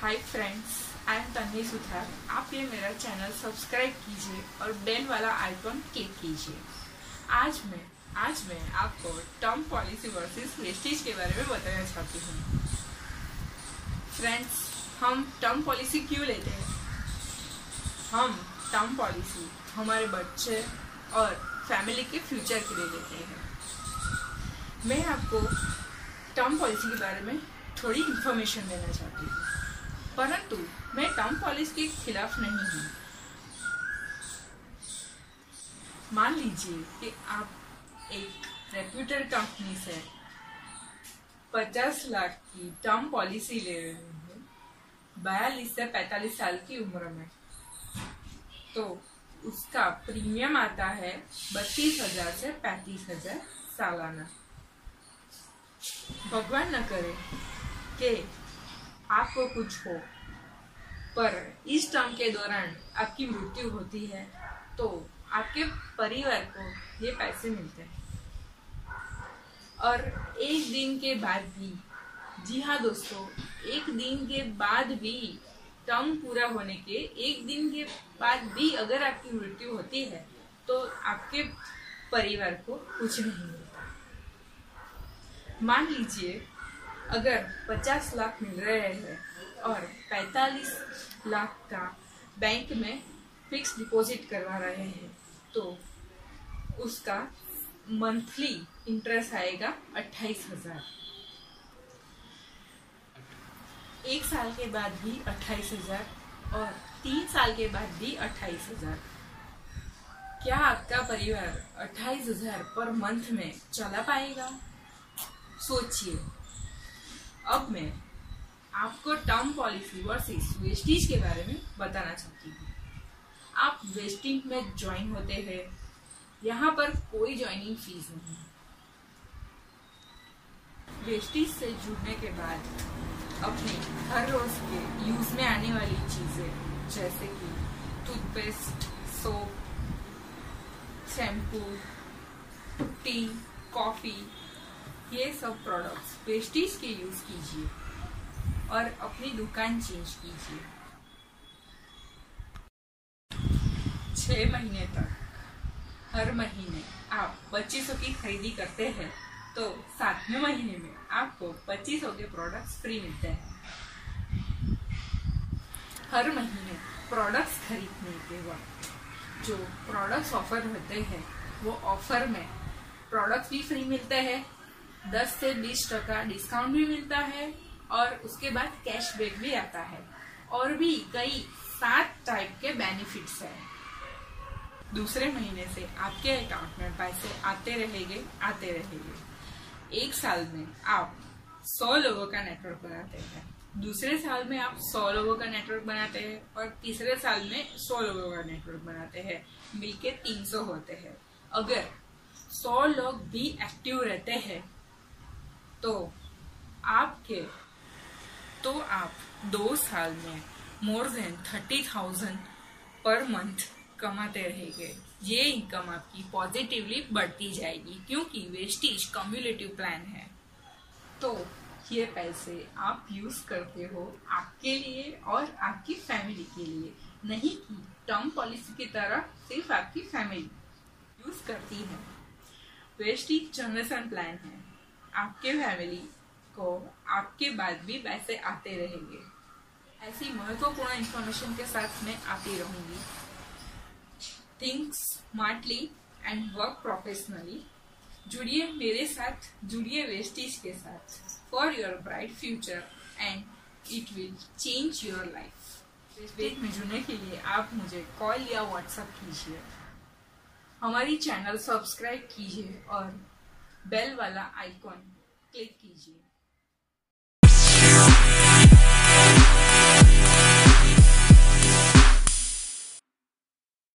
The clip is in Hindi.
Hi friends I am Tanvi Suthar आप ये मेरा चैनल सब्सक्राइब कीजिए और बेल वाला आइकॉन क्लिक कीजिए। आज मैं आज मैं आपको टर्म पॉलिसी वर्सेस वेस्टेज के बारे में बताना चाहती हूँ। फ्रेंड्स हम टर्म पॉलिसी क्यों लेते हैं? हम टर्म पॉलिसी हमारे बच्चे और फैमिली के फ्यूचर के लिए लेते हैं। मैं आपको टर्म पॉलिसी के बारे में थोड़ी इन्फॉर्मेशन देना चाहती हूँ। परंतु मैं टर्म पॉलिसी के खिलाफ नहीं हूँ। मान लीजिए कि आप एक रेप्यूटेड कंपनी से पचास लाख की टर्म पॉलिसी ले रहे हैं, बयालीस से पैतालीस साल की उम्र में तो उसका प्रीमियम आता है बत्तीस हज़ार से पैंतीस हज़ार सालाना। भगवान न करे कि आपको कुछ हो। पर इस टर्म के दौरान आपकी मृत्यु होती है तो आपके परिवार को ये पैसे मिलते हैं। और एक दिन के बाद भी, जी हाँ दोस्तों, एक दिन के बाद भी टर्म पूरा होने के एक दिन के बाद भी अगर आपकी मृत्यु होती है तो आपके परिवार को कुछ नहीं मिलता। मान लीजिए अगर 50 लाख मिल रहे हैं और 45 लाख का बैंक में फिक्स डिपॉजिट करवा रहे हैं तो उसका मंथली इंटरेस्ट आएगा अट्ठाईस हज़ार। एक साल के बाद भी अट्ठाईस हज़ार और तीन साल के बाद भी अट्ठाईस हज़ार। क्या आपका परिवार अट्ठाईस हज़ार पर मंथ में चला पाएगा? सोचिए। अब मैं आपको टर्म पॉलिसी वर्सेस वेस्टिज के बारे में बताना चाहती हूँ। आप वेस्टिंग में ज्वाइन होते हैं, यहाँ पर कोई ज्वाइनिंग फ़ीस नहीं वेस्टिज से जुड़ने के बाद अपने हर रोज के यूज़ में आने वाली चीज़ें, जैसे कि toothpaste soap shampoo tea coffee ये सब प्रोडक्ट्स वेस्टिज के यूज़ कीजिए और अपनी दुकान चेंज कीजिए। छह महीने तक, हर महीने आप पच्चीसों की खरीदी करते हैं तो सातवें महीने में आपको पच्चीसों के प्रोडक्ट्स फ्री मिलते हैं। हर महीने प्रोडक्ट्स खरीदने के वक्त जो प्रोडक्ट्स ऑफ़र होते हैं, वो ऑफ़र में प्रोडक्ट्स भी फ्री मिलते हैं। दस से बीस टका डिस्काउंट भी मिलता है और उसके बाद कैशबैक भी आता है। और भी कई सात टाइप के बेनिफिट्स हैं। दूसरे महीने से आपके अकाउंट में पैसे आते रहेंगे आते रहेंगे। एक साल में आप सौ लोगों का नेटवर्क बनाते हैं। दूसरे साल में आप सौ लोगों का नेटवर्क बनाते हैं और तीसरे साल में सौ लोगों का नेटवर्क बनाते हैं। मिलके तीन सौ होते हैं। अगर सौ लोग भी एक्टिव रहते हैं तो आपके तो आप दो साल में more than thirty thousand per month कमाते रहेंगे। ये इनकम आपकी पॉजिटिवली बढ़ती जाएगी क्योंकि वेस्टेज कम्युलेटिव प्लान है। तो ये पैसे आप यूज़ करते हो आपके लिए और आपकी फैमिली के लिए, नहीं कि टर्म पॉलिसी की तरह सिर्फ़ आपकी फैमिली यूज़ करती है। वेस्टेज जनरेशन प्लान है। आपके फैमिली को आपके बाद भी पैसे आते रहेंगे। ऐसी महत्वपूर्ण इंफॉर्मेशन के साथ मैं आती रहूँगी। Think smartly and work professionally जुड़िए मेरे साथ, जुड़िए वेस्टेज के साथ। For your bright future and it will change your life Vestige में जुड़ने के लिए आप मुझे कॉल या व्हाट्सएप कीजिए। हमारी चैनल सब्सक्राइब कीजिए और बेल वाला आइकॉन क्लिक कीजिए